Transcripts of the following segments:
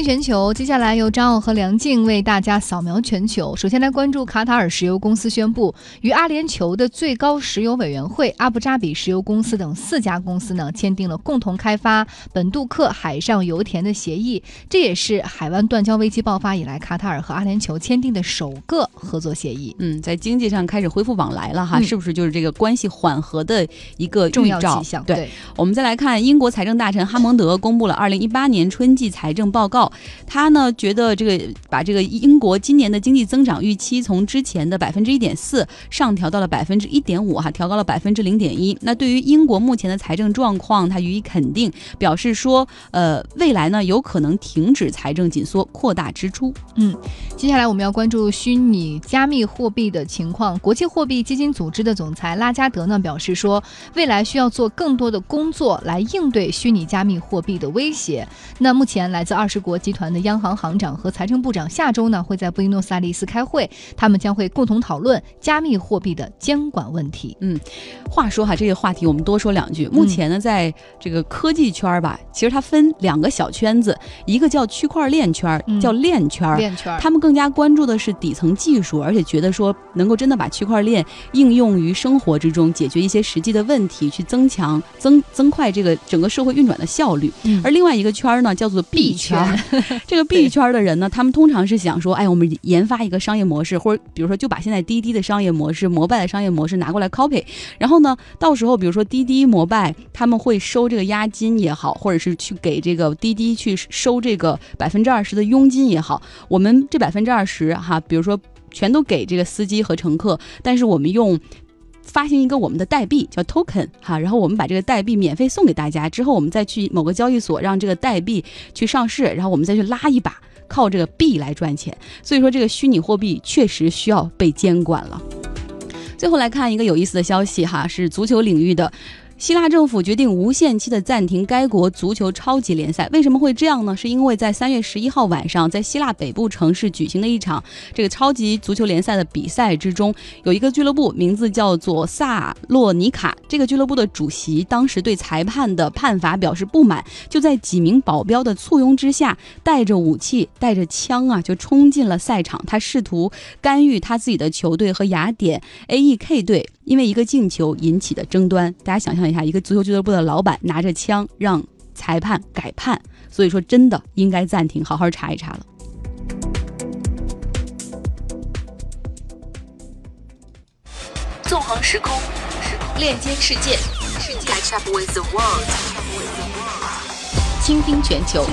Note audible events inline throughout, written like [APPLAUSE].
全球，接下来由张奥和梁静为大家扫描全球。首先来关注卡塔尔石油公司宣布，与阿联酋的最高石油委员会、阿布扎比石油公司等四家公司呢签订了共同开发本杜克海上油田的协议。这也是海湾断交危机爆发以来，卡塔尔和阿联酋签订的首个合作协议。嗯，在经济上开始恢复往来了哈，是不是就是这个关系缓和的一个重要迹象？对，我们再来看，英国财政大臣哈蒙德公布了二零一八年春季财政报告。他呢，觉得这个把这个英国今年的经济增长预期从之前的百分之一点四上调到了百分之一点五，哈，调高了百分之零点一。那对于英国目前的财政状况，他予以肯定，表示说，呃，未来呢有可能停止财政紧缩，扩大支出。嗯，接下来我们要关注虚拟加密货币的情况。国际货币基金组织的总裁拉加德呢表示说，未来需要做更多的工作来应对虚拟加密货币的威胁。那目前来自二十。国集团的央行行长和财政部长下周呢会在布宜诺斯艾利斯开会，他们将会共同讨论加密货币的监管问题。嗯，话说哈，这个话题我们多说两句。目前呢，在这个科技圈吧，其实它分两个小圈子，一个叫区块链圈，叫链圈。链圈，他们更加关注的是底层技术，而且觉得说能够真的把区块链应用于生活之中，解决一些实际的问题，去增强、增增快这个整个社会运转的效率。而另外一个圈呢，叫做币圈。[LAUGHS] 这个币圈的人呢，他们通常是想说，哎，我们研发一个商业模式，或者比如说就把现在滴滴的商业模式、摩拜的商业模式拿过来 copy，然后呢，到时候比如说滴滴、摩拜他们会收这个押金也好，或者是去给这个滴滴去收这个百分之二十的佣金也好，我们这百分之二十哈，比如说全都给这个司机和乘客，但是我们用。发行一个我们的代币叫 token 哈，然后我们把这个代币免费送给大家，之后我们再去某个交易所让这个代币去上市，然后我们再去拉一把，靠这个币来赚钱。所以说这个虚拟货币确实需要被监管了。最后来看一个有意思的消息哈，是足球领域的。希腊政府决定无限期的暂停该国足球超级联赛，为什么会这样呢？是因为在三月十一号晚上，在希腊北部城市举行的一场这个超级足球联赛的比赛之中，有一个俱乐部名字叫做萨洛尼卡，这个俱乐部的主席当时对裁判的判罚表示不满，就在几名保镖的簇拥之下，带着武器、带着枪啊，就冲进了赛场，他试图干预他自己的球队和雅典 A.E.K 队。因为一个进球引起的争端，大家想象，一个足球俱乐部的老板拿着枪让裁判改判，所以说真的应该暂停，好好查一查了。纵横时空，链接世界，倾听全球。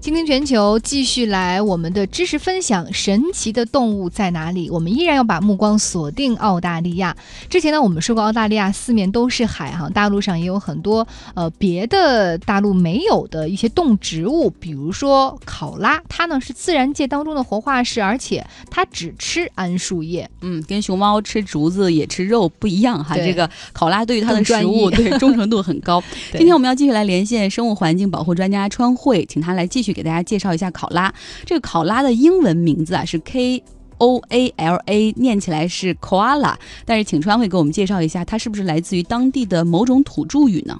倾听全球，继续来我们的知识分享。神奇的动物在哪里？我们依然要把目光锁定澳大利亚。之前呢，我们说过澳大利亚四面都是海哈，大陆上也有很多呃别的大陆没有的一些动植物，比如说考拉，它呢是自然界当中的活化石，而且它只吃桉树叶。嗯，跟熊猫吃竹子也吃肉不一样哈。这个考拉对于它的食物 [LAUGHS] 对忠诚度很高。今天我们要继续来连线生物环境保护专家川慧，请他来继续。给大家介绍一下考拉。这个考拉的英文名字啊是 K O A L A，念起来是 koala。但是请川会给我们介绍一下，它是不是来自于当地的某种土著语呢？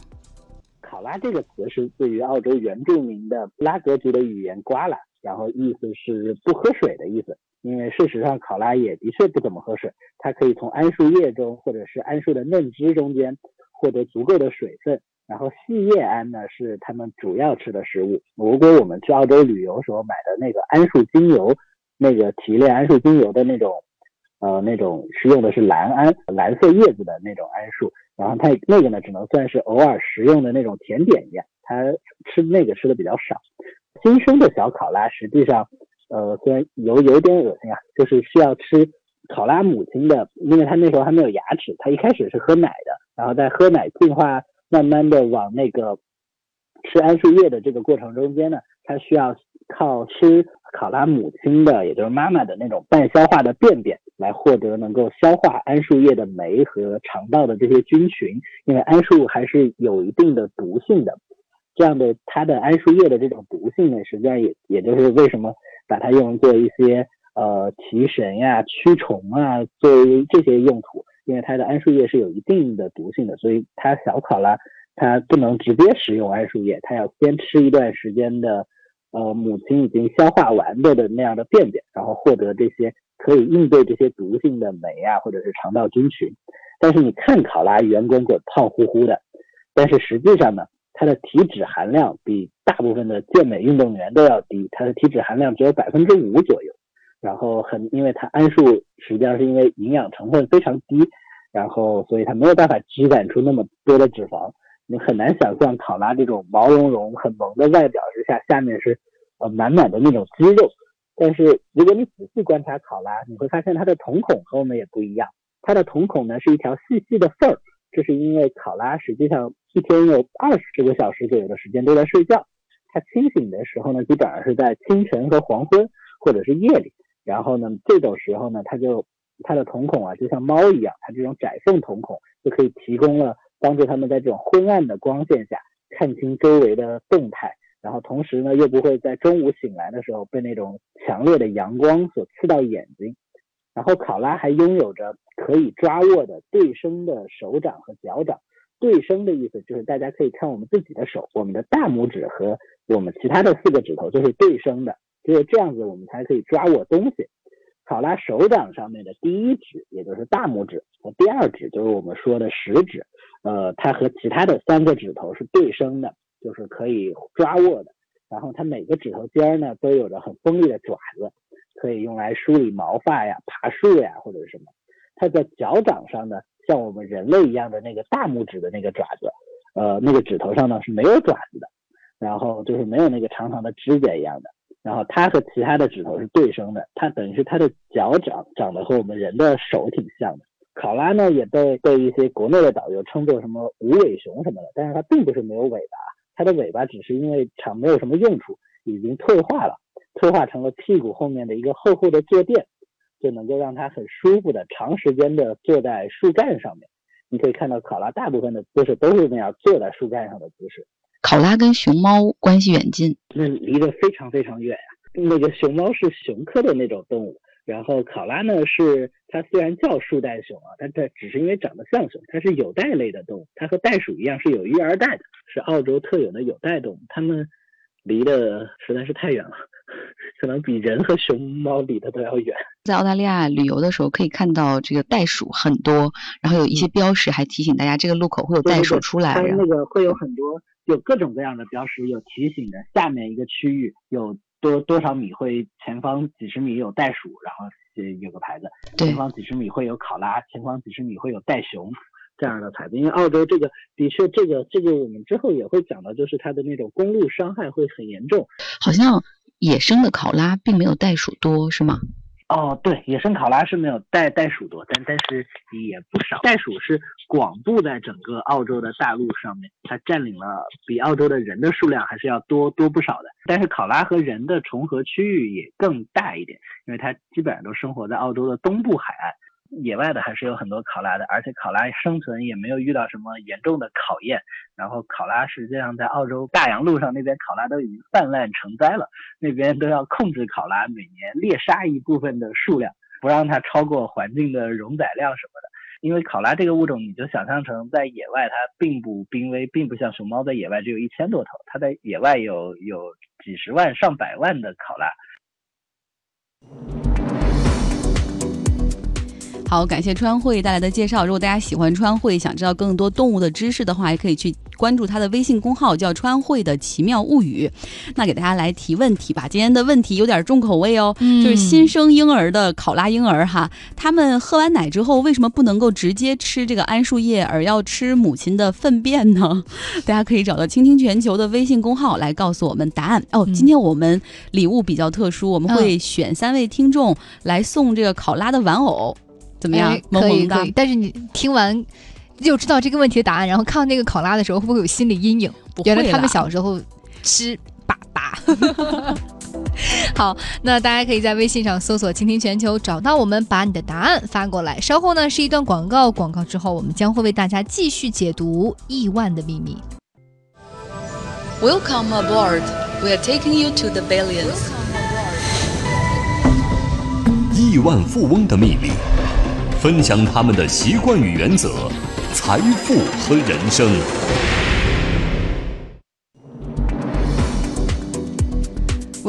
考拉这个词是自于澳洲原住民的布拉格族的语言瓜拉，然后意思是不喝水的意思。因为事实上考拉也的确不怎么喝水，它可以从桉树叶中或者是桉树的嫩枝中间获得足够的水分。然后细叶桉呢是他们主要吃的食物。如果我们去澳洲旅游时候买的那个桉树精油，那个提炼桉树精油的那种，呃，那种是用的是蓝桉，蓝色叶子的那种桉树。然后它那个呢，只能算是偶尔食用的那种甜点一样，它吃那个吃的比较少。新生的小考拉实际上，呃，虽然有有点恶心啊，就是需要吃考拉母亲的，因为它那时候还没有牙齿，它一开始是喝奶的，然后在喝奶进化。慢慢的往那个吃桉树叶的这个过程中间呢，它需要靠吃考拉母亲的，也就是妈妈的那种半消化的便便，来获得能够消化桉树叶的酶和肠道的这些菌群。因为桉树还是有一定的毒性的，这样的它的桉树叶的这种毒性呢，实际上也也就是为什么把它用作一些呃提神呀、驱虫啊，作为这些用途。因为它的桉树叶是有一定的毒性的，所以它小考拉它不能直接食用桉树叶，它要先吃一段时间的呃母亲已经消化完的的那样的便便，然后获得这些可以应对这些毒性的酶啊，或者是肠道菌群。但是你看考拉圆滚滚、胖乎乎的，但是实际上呢，它的体脂含量比大部分的健美运动员都要低，它的体脂含量只有百分之五左右。然后很，因为它桉树实际上是因为营养成分非常低，然后所以它没有办法积攒出那么多的脂肪。你很难想象考拉这种毛茸茸、很萌的外表之下，下面是呃满满的那种肌肉。但是如果你仔细观察考拉，你会发现它的瞳孔和我们也不一样。它的瞳孔呢是一条细细的缝儿，这是因为考拉实际上一天有二十个小时左右的时间都在睡觉。它清醒的时候呢，基本上是在清晨和黄昏，或者是夜里。然后呢，这种时候呢，它就它的瞳孔啊，就像猫一样，它这种窄缝瞳孔就可以提供了帮助它们在这种昏暗的光线下看清周围的动态。然后同时呢，又不会在中午醒来的时候被那种强烈的阳光所刺到眼睛。然后考拉还拥有着可以抓握的对生的手掌和脚掌。对生的意思就是大家可以看我们自己的手，我们的大拇指和我们其他的四个指头就是对生的。只有这样子，我们才可以抓握东西。考拉手掌上面的第一指，也就是大拇指和第二指，就是我们说的食指，呃，它和其他的三个指头是对生的，就是可以抓握的。然后它每个指头尖呢，都有着很锋利的爪子，可以用来梳理毛发呀、爬树呀或者什么。它在脚掌上呢，像我们人类一样的那个大拇指的那个爪子，呃，那个指头上呢是没有爪子的，然后就是没有那个长长的指甲一样的。然后它和其他的指头是对生的，它等于是它的脚掌长得和我们人的手挺像的。考拉呢也被被一些国内的导游称作什么无尾熊什么的，但是它并不是没有尾巴，它的尾巴只是因为长没有什么用处，已经退化了，退化成了屁股后面的一个厚厚的坐垫，就能够让它很舒服的长时间的坐在树干上面。你可以看到考拉大部分的姿势都是那样坐在树干上的姿势。考拉跟熊猫关系远近，那离得非常非常远呀。那个熊猫是熊科的那种动物，然后考拉呢是它虽然叫树袋熊啊，但它只是因为长得像熊，它是有袋类的动物，它和袋鼠一样是有育儿袋的，是澳洲特有的有袋动物。它们离得实在是太远了，[LAUGHS] 可能比人和熊猫离得都要远。在澳大利亚旅游的时候，可以看到这个袋鼠很多，然后有一些标识还提醒大家这个路口会有袋鼠出来。它那个会有很多。有各种各样的标识，有提醒的下面一个区域有多多少米会前方几十米有袋鼠，然后有个牌子，前方几十米会有考拉，前方几十米会有袋熊这样的牌子。因为澳洲这个的确，这个这个我们之后也会讲到，就是它的那种公路伤害会很严重。好像野生的考拉并没有袋鼠多，是吗？哦，对，野生考拉是没有袋袋鼠多，但但是也不少。袋鼠是广布在整个澳洲的大陆上面，它占领了比澳洲的人的数量还是要多多不少的。但是考拉和人的重合区域也更大一点，因为它基本上都生活在澳洲的东部海岸。野外的还是有很多考拉的，而且考拉生存也没有遇到什么严重的考验。然后考拉实际上在澳洲大洋路上那边考拉都已经泛滥成灾了，那边都要控制考拉，每年猎杀一部分的数量，不让它超过环境的容载量什么的。因为考拉这个物种，你就想象成在野外它并不濒危，并不像熊猫在野外只有一千多头，它在野外有有几十万上百万的考拉。好，感谢川汇带来的介绍。如果大家喜欢川汇，想知道更多动物的知识的话，也可以去关注他的微信公号，叫川汇的奇妙物语。那给大家来提问题吧。今天的问题有点重口味哦，就是新生婴儿的考拉婴儿哈，他们喝完奶之后，为什么不能够直接吃这个桉树叶，而要吃母亲的粪便呢？[LAUGHS] 大家可以找到倾听全球的微信公号来告诉我们答案哦。今天我们礼物比较特殊，我们会选三位听众来送这个考拉的玩偶。怎么样？可以可以，但是你听完就知道这个问题的答案，然后看到那个考拉的时候，会不会有心理阴影？原来他们小时候吃粑粑。[LAUGHS] 好，那大家可以在微信上搜索“倾听全球”，找到我们，把你的答案发过来。稍后呢是一段广告，广告之后我们将会为大家继续解读亿万的秘密。Welcome aboard, we are taking you to the billions。亿万富翁的秘密。分享他们的习惯与原则，财富和人生。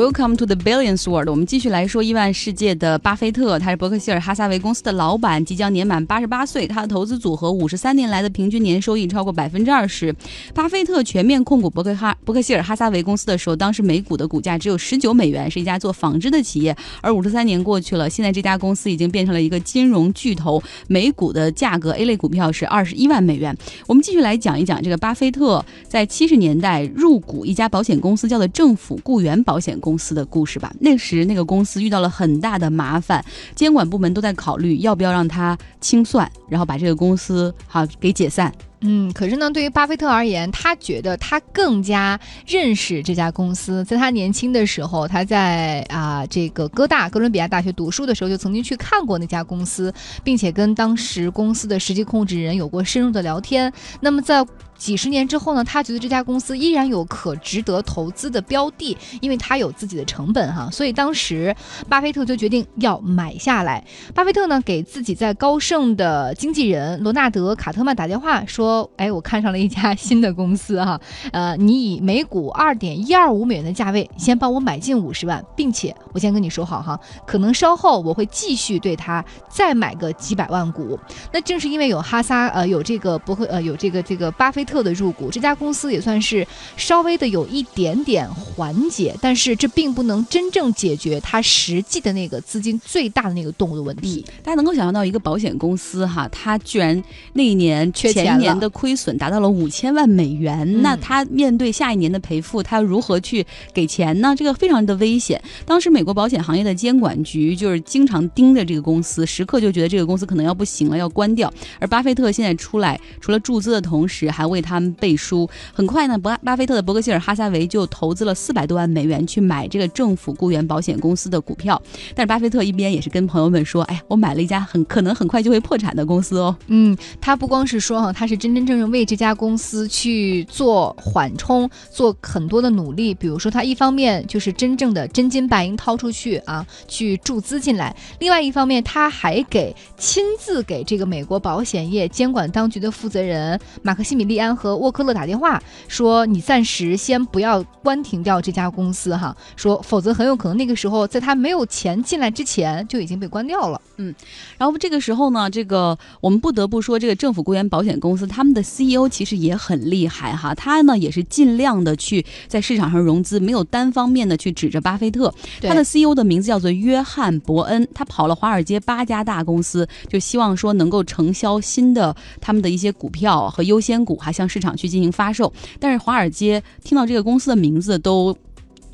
Welcome to the Billions World。我们继续来说亿万世界的巴菲特，他是伯克希尔哈撒韦公司的老板，即将年满八十八岁。他的投资组合五十三年来的平均年收益超过百分之二十。巴菲特全面控股伯克哈伯克希尔哈撒韦公司的时候，当时每股的股价只有十九美元，是一家做纺织的企业。而五十三年过去了，现在这家公司已经变成了一个金融巨头，每股的价格 A 类股票是二十一万美元。我们继续来讲一讲这个巴菲特在七十年代入股一家保险公司，叫做政府雇员保险。公司公司的故事吧。那时那个公司遇到了很大的麻烦，监管部门都在考虑要不要让他清算，然后把这个公司好给解散。嗯，可是呢，对于巴菲特而言，他觉得他更加认识这家公司。在他年轻的时候，他在啊这个哥大哥伦比亚大学读书的时候，就曾经去看过那家公司，并且跟当时公司的实际控制人有过深入的聊天。那么在几十年之后呢，他觉得这家公司依然有可值得投资的标的，因为他有自己的成本哈，所以当时巴菲特就决定要买下来。巴菲特呢，给自己在高盛的经纪人罗纳德·卡特曼打电话说：“哎，我看上了一家新的公司哈，[LAUGHS] 呃，你以每股二点一二五美元的价位先帮我买进五十万，并且我先跟你说好哈，可能稍后我会继续对他再买个几百万股。那正是因为有哈萨呃有这个伯克呃有这个这个巴菲特。”特的入股，这家公司也算是稍微的有一点点缓解，但是这并不能真正解决它实际的那个资金最大的那个动物的问题。大家能够想象到一个保险公司哈，它居然那一年前年的亏损达到了五千万美元，那它面对下一年的赔付，它要如何去给钱呢？这个非常的危险。当时美国保险行业的监管局就是经常盯着这个公司，时刻就觉得这个公司可能要不行了，要关掉。而巴菲特现在出来，除了注资的同时，还为他们背书，很快呢，伯巴菲特的伯克希尔哈撒韦就投资了四百多万美元去买这个政府雇员保险公司的股票。但是巴菲特一边也是跟朋友们说：“哎呀，我买了一家很可能很快就会破产的公司哦。”嗯，他不光是说哈，他是真真正正为这家公司去做缓冲，做很多的努力。比如说，他一方面就是真正的真金白银掏出去啊，去注资进来；另外一方面，他还给亲自给这个美国保险业监管当局的负责人马克。西米利安和沃克勒打电话说：“你暂时先不要关停掉这家公司，哈，说否则很有可能那个时候在他没有钱进来之前就已经被关掉了。”嗯，然后这个时候呢，这个我们不得不说，这个政府雇员保险公司他们的 CEO 其实也很厉害哈，他呢也是尽量的去在市场上融资，没有单方面的去指着巴菲特。他的 CEO 的名字叫做约翰伯恩，他跑了华尔街八家大公司，就希望说能够承销新的他们的一些股票和优先。股向市场去进行发售，但是华尔街听到这个公司的名字都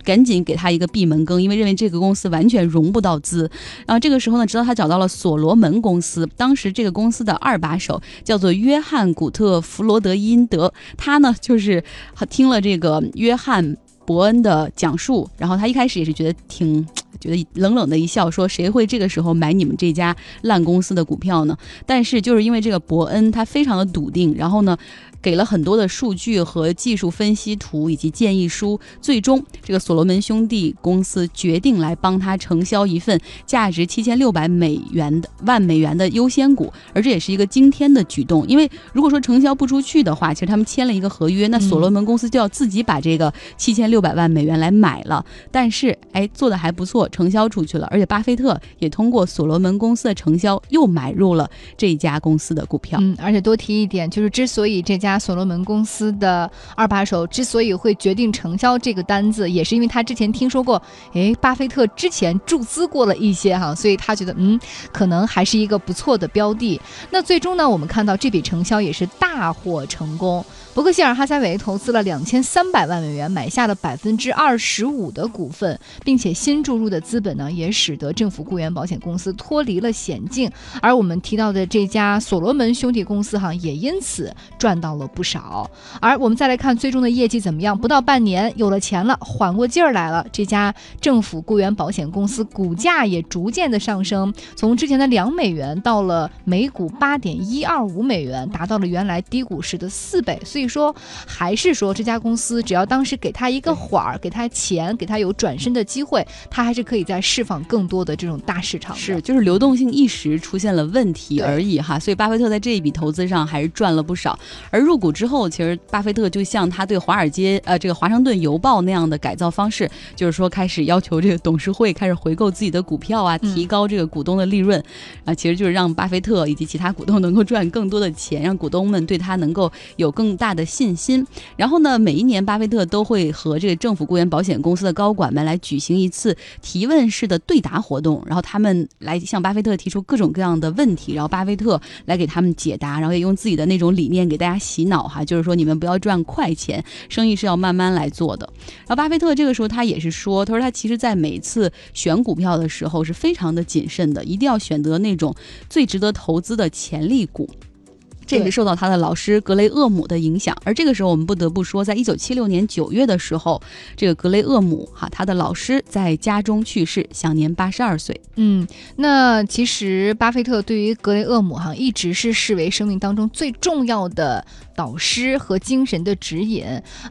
赶紧给他一个闭门羹，因为认为这个公司完全融不到资。然后这个时候呢，直到他找到了所罗门公司，当时这个公司的二把手叫做约翰古特弗罗德因德，他呢就是听了这个约翰伯恩的讲述，然后他一开始也是觉得挺。觉得冷冷的一笑，说：“谁会这个时候买你们这家烂公司的股票呢？”但是就是因为这个伯恩，他非常的笃定，然后呢。给了很多的数据和技术分析图以及建议书，最终这个所罗门兄弟公司决定来帮他承销一份价值七千六百美元的万美元的优先股，而这也是一个惊天的举动，因为如果说承销不出去的话，其实他们签了一个合约，那所罗门公司就要自己把这个七千六百万美元来买了。但是哎，做的还不错，承销出去了，而且巴菲特也通过所罗门公司的承销又买入了这家公司的股票。嗯，而且多提一点，就是之所以这家家所罗门公司的二把手之所以会决定承销这个单子，也是因为他之前听说过，哎，巴菲特之前注资过了一些哈，所以他觉得嗯，可能还是一个不错的标的。那最终呢，我们看到这笔承销也是大获成功。伯克希尔哈撒韦投资了两千三百万美元，买下了百分之二十五的股份，并且新注入的资本呢，也使得政府雇员保险公司脱离了险境。而我们提到的这家所罗门兄弟公司哈，也因此赚到了不少。而我们再来看最终的业绩怎么样？不到半年，有了钱了，缓过劲儿来了，这家政府雇员保险公司股价也逐渐的上升，从之前的两美元到了每股八点一二五美元，达到了原来低股时的四倍。所以。说还是说这家公司，只要当时给他一个缓儿，给他钱，给他有转身的机会，他还是是可以再释放更多的这种大市场。是，就是流动性一时出现了问题而已哈。所以巴菲特在这一笔投资上还是赚了不少。而入股之后，其实巴菲特就像他对华尔街呃这个华盛顿邮报那样的改造方式，就是说开始要求这个董事会开始回购自己的股票啊，提高这个股东的利润啊，其实就是让巴菲特以及其他股东能够赚更多的钱，让股东们对他能够有更大的信心。然后呢，每一年巴菲特都会和这个政府雇员保险公司的高管们来举行一次提问式的对答活动，然后他们来向巴菲特提出各种各样的问题，然后巴菲特来给他们解答，然后也用自己的那种理念给大家洗脑哈，就是说你们不要赚快钱，生意是要慢慢来做的。然后巴菲特这个时候他也是说，他说他其实在每次选股票的时候是非常的谨慎的，一定要选择那种最值得投资的潜力股。这也是受到他的老师格雷厄姆的影响，而这个时候我们不得不说，在一九七六年九月的时候，这个格雷厄姆哈他的老师在家中去世，享年八十二岁。嗯，那其实巴菲特对于格雷厄姆哈一直是视为生命当中最重要的。导师和精神的指引，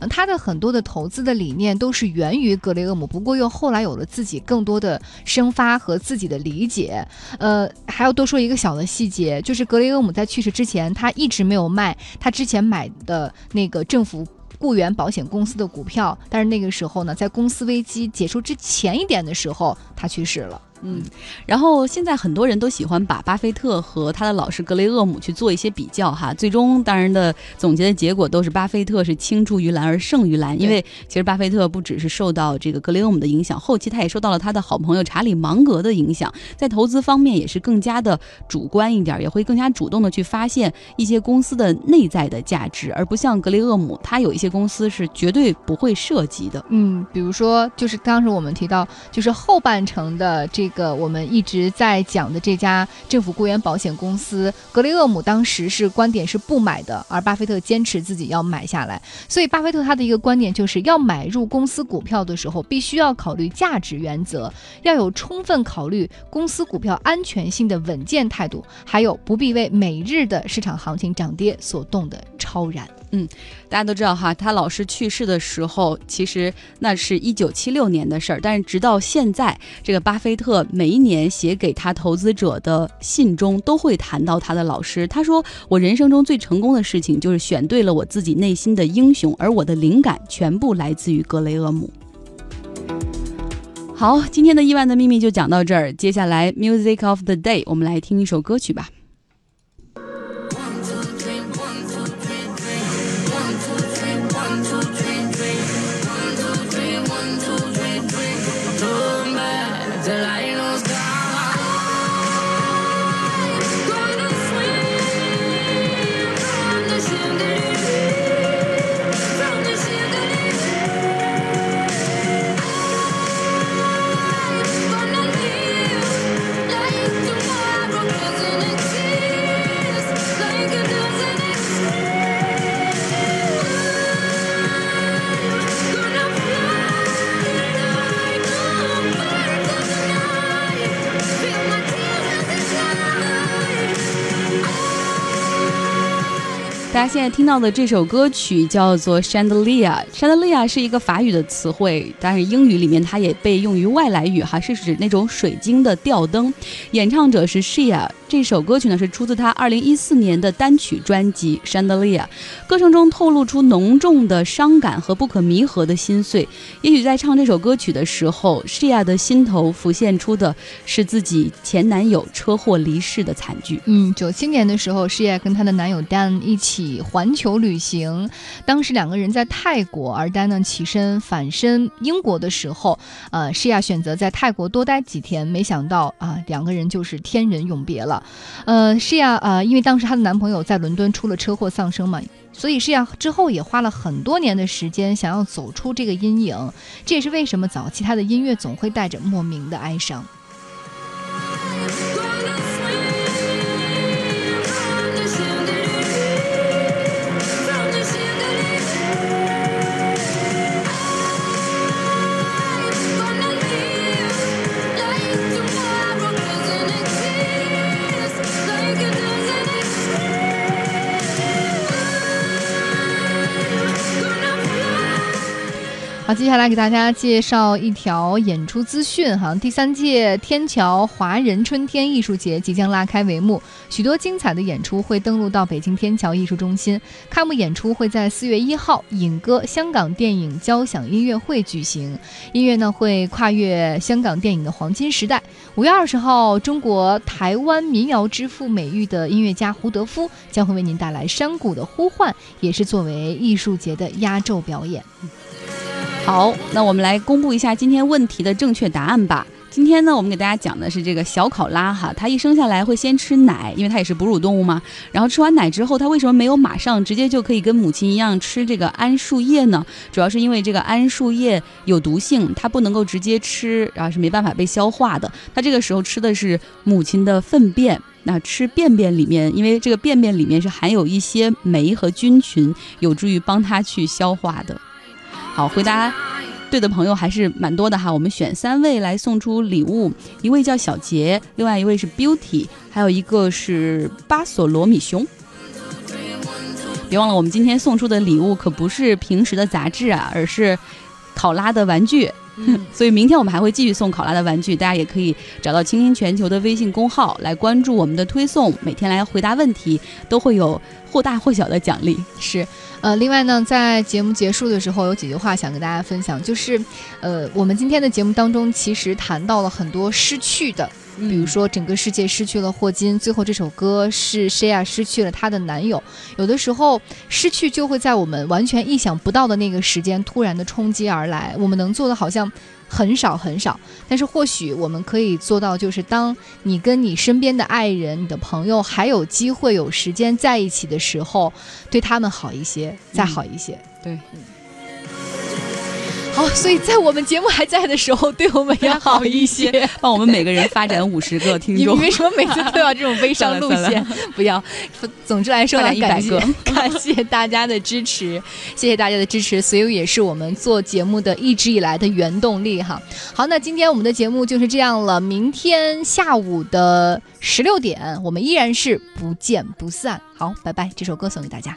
他的很多的投资的理念都是源于格雷厄姆，不过又后来有了自己更多的生发和自己的理解。呃，还要多说一个小的细节，就是格雷厄姆在去世之前，他一直没有卖他之前买的那个政府雇员保险公司的股票，但是那个时候呢，在公司危机结束之前一点的时候，他去世了。嗯，然后现在很多人都喜欢把巴菲特和他的老师格雷厄姆去做一些比较哈，最终当然的总结的结果都是巴菲特是青出于蓝而胜于蓝，因为其实巴菲特不只是受到这个格雷厄姆的影响，后期他也受到了他的好朋友查理芒格的影响，在投资方面也是更加的主观一点，也会更加主动的去发现一些公司的内在的价值，而不像格雷厄姆，他有一些公司是绝对不会涉及的。嗯，比如说就是当时我们提到就是后半程的这。这个我们一直在讲的这家政府雇员保险公司，格雷厄姆当时是观点是不买的，而巴菲特坚持自己要买下来。所以巴菲特他的一个观点就是要买入公司股票的时候，必须要考虑价值原则，要有充分考虑公司股票安全性的稳健态度，还有不必为每日的市场行情涨跌所动的超然。嗯，大家都知道哈，他老师去世的时候，其实那是一九七六年的事儿。但是直到现在，这个巴菲特每一年写给他投资者的信中，都会谈到他的老师。他说：“我人生中最成功的事情，就是选对了我自己内心的英雄，而我的灵感全部来自于格雷厄姆。”好，今天的亿万的秘密就讲到这儿。接下来，Music of the Day，我们来听一首歌曲吧。大家现在听到的这首歌曲叫做《Chandelier》，Chandelier 是一个法语的词汇，但是英语里面它也被用于外来语，哈，是指那种水晶的吊灯。演唱者是 Shea。这首歌曲呢是出自他二零一四年的单曲专辑《Chandelier》，歌声中透露出浓重的伤感和不可弥合的心碎。也许在唱这首歌曲的时候，Shia 的心头浮现出的是自己前男友车祸离世的惨剧。嗯，九七年的时候，Shia 跟她的男友 Dan 一起环球旅行，当时两个人在泰国，而 Dan 呢起身返身英国的时候，呃，Shia 选择在泰国多待几天，没想到啊，两个人就是天人永别了。呃，是呀，呃，因为当时她的男朋友在伦敦出了车祸丧生嘛，所以是呀，之后也花了很多年的时间想要走出这个阴影。这也是为什么早期她的音乐总会带着莫名的哀伤。好，接下来给大家介绍一条演出资讯哈。第三届天桥华人春天艺术节即将拉开帷幕，许多精彩的演出会登陆到北京天桥艺术中心。开幕演出会在四月一号影歌香港电影交响音乐会举行，音乐呢会跨越香港电影的黄金时代。五月二十号，中国台湾民谣之父美誉的音乐家胡德夫将会为您带来《山谷的呼唤》，也是作为艺术节的压轴表演。好，那我们来公布一下今天问题的正确答案吧。今天呢，我们给大家讲的是这个小考拉哈，它一生下来会先吃奶，因为它也是哺乳动物嘛。然后吃完奶之后，它为什么没有马上直接就可以跟母亲一样吃这个桉树叶呢？主要是因为这个桉树叶有毒性，它不能够直接吃，然后是没办法被消化的。它这个时候吃的是母亲的粪便，那吃便便里面，因为这个便便里面是含有一些酶和菌群，有助于帮它去消化的。好，回答对的朋友还是蛮多的哈。我们选三位来送出礼物，一位叫小杰，另外一位是 Beauty，还有一个是巴索罗米熊。别忘了，我们今天送出的礼物可不是平时的杂志啊，而是考拉的玩具。[LAUGHS] 所以明天我们还会继续送考拉的玩具，大家也可以找到“倾听全球”的微信公号来关注我们的推送，每天来回答问题，都会有或大或小的奖励。是，呃，另外呢，在节目结束的时候，有几句话想跟大家分享，就是，呃，我们今天的节目当中其实谈到了很多失去的。比如说，整个世界失去了霍金，最后这首歌是 Shia 失去了她的男友。有的时候，失去就会在我们完全意想不到的那个时间突然的冲击而来。我们能做的好像很少很少，但是或许我们可以做到，就是当你跟你身边的爱人、你的朋友还有机会、有时间在一起的时候，对他们好一些，再好一些。对。好，所以在我们节目还在的时候，对我们要好一些，[LAUGHS] 帮我们每个人发展五十个听众。你为什么每次都要这种悲伤路线？不要。总之来说，呢，感谢 [LAUGHS] 感谢大家的支持，谢谢大家的支持，所以也是我们做节目的一直以来的原动力哈。好，那今天我们的节目就是这样了，明天下午的十六点，我们依然是不见不散。好，拜拜，这首歌送给大家。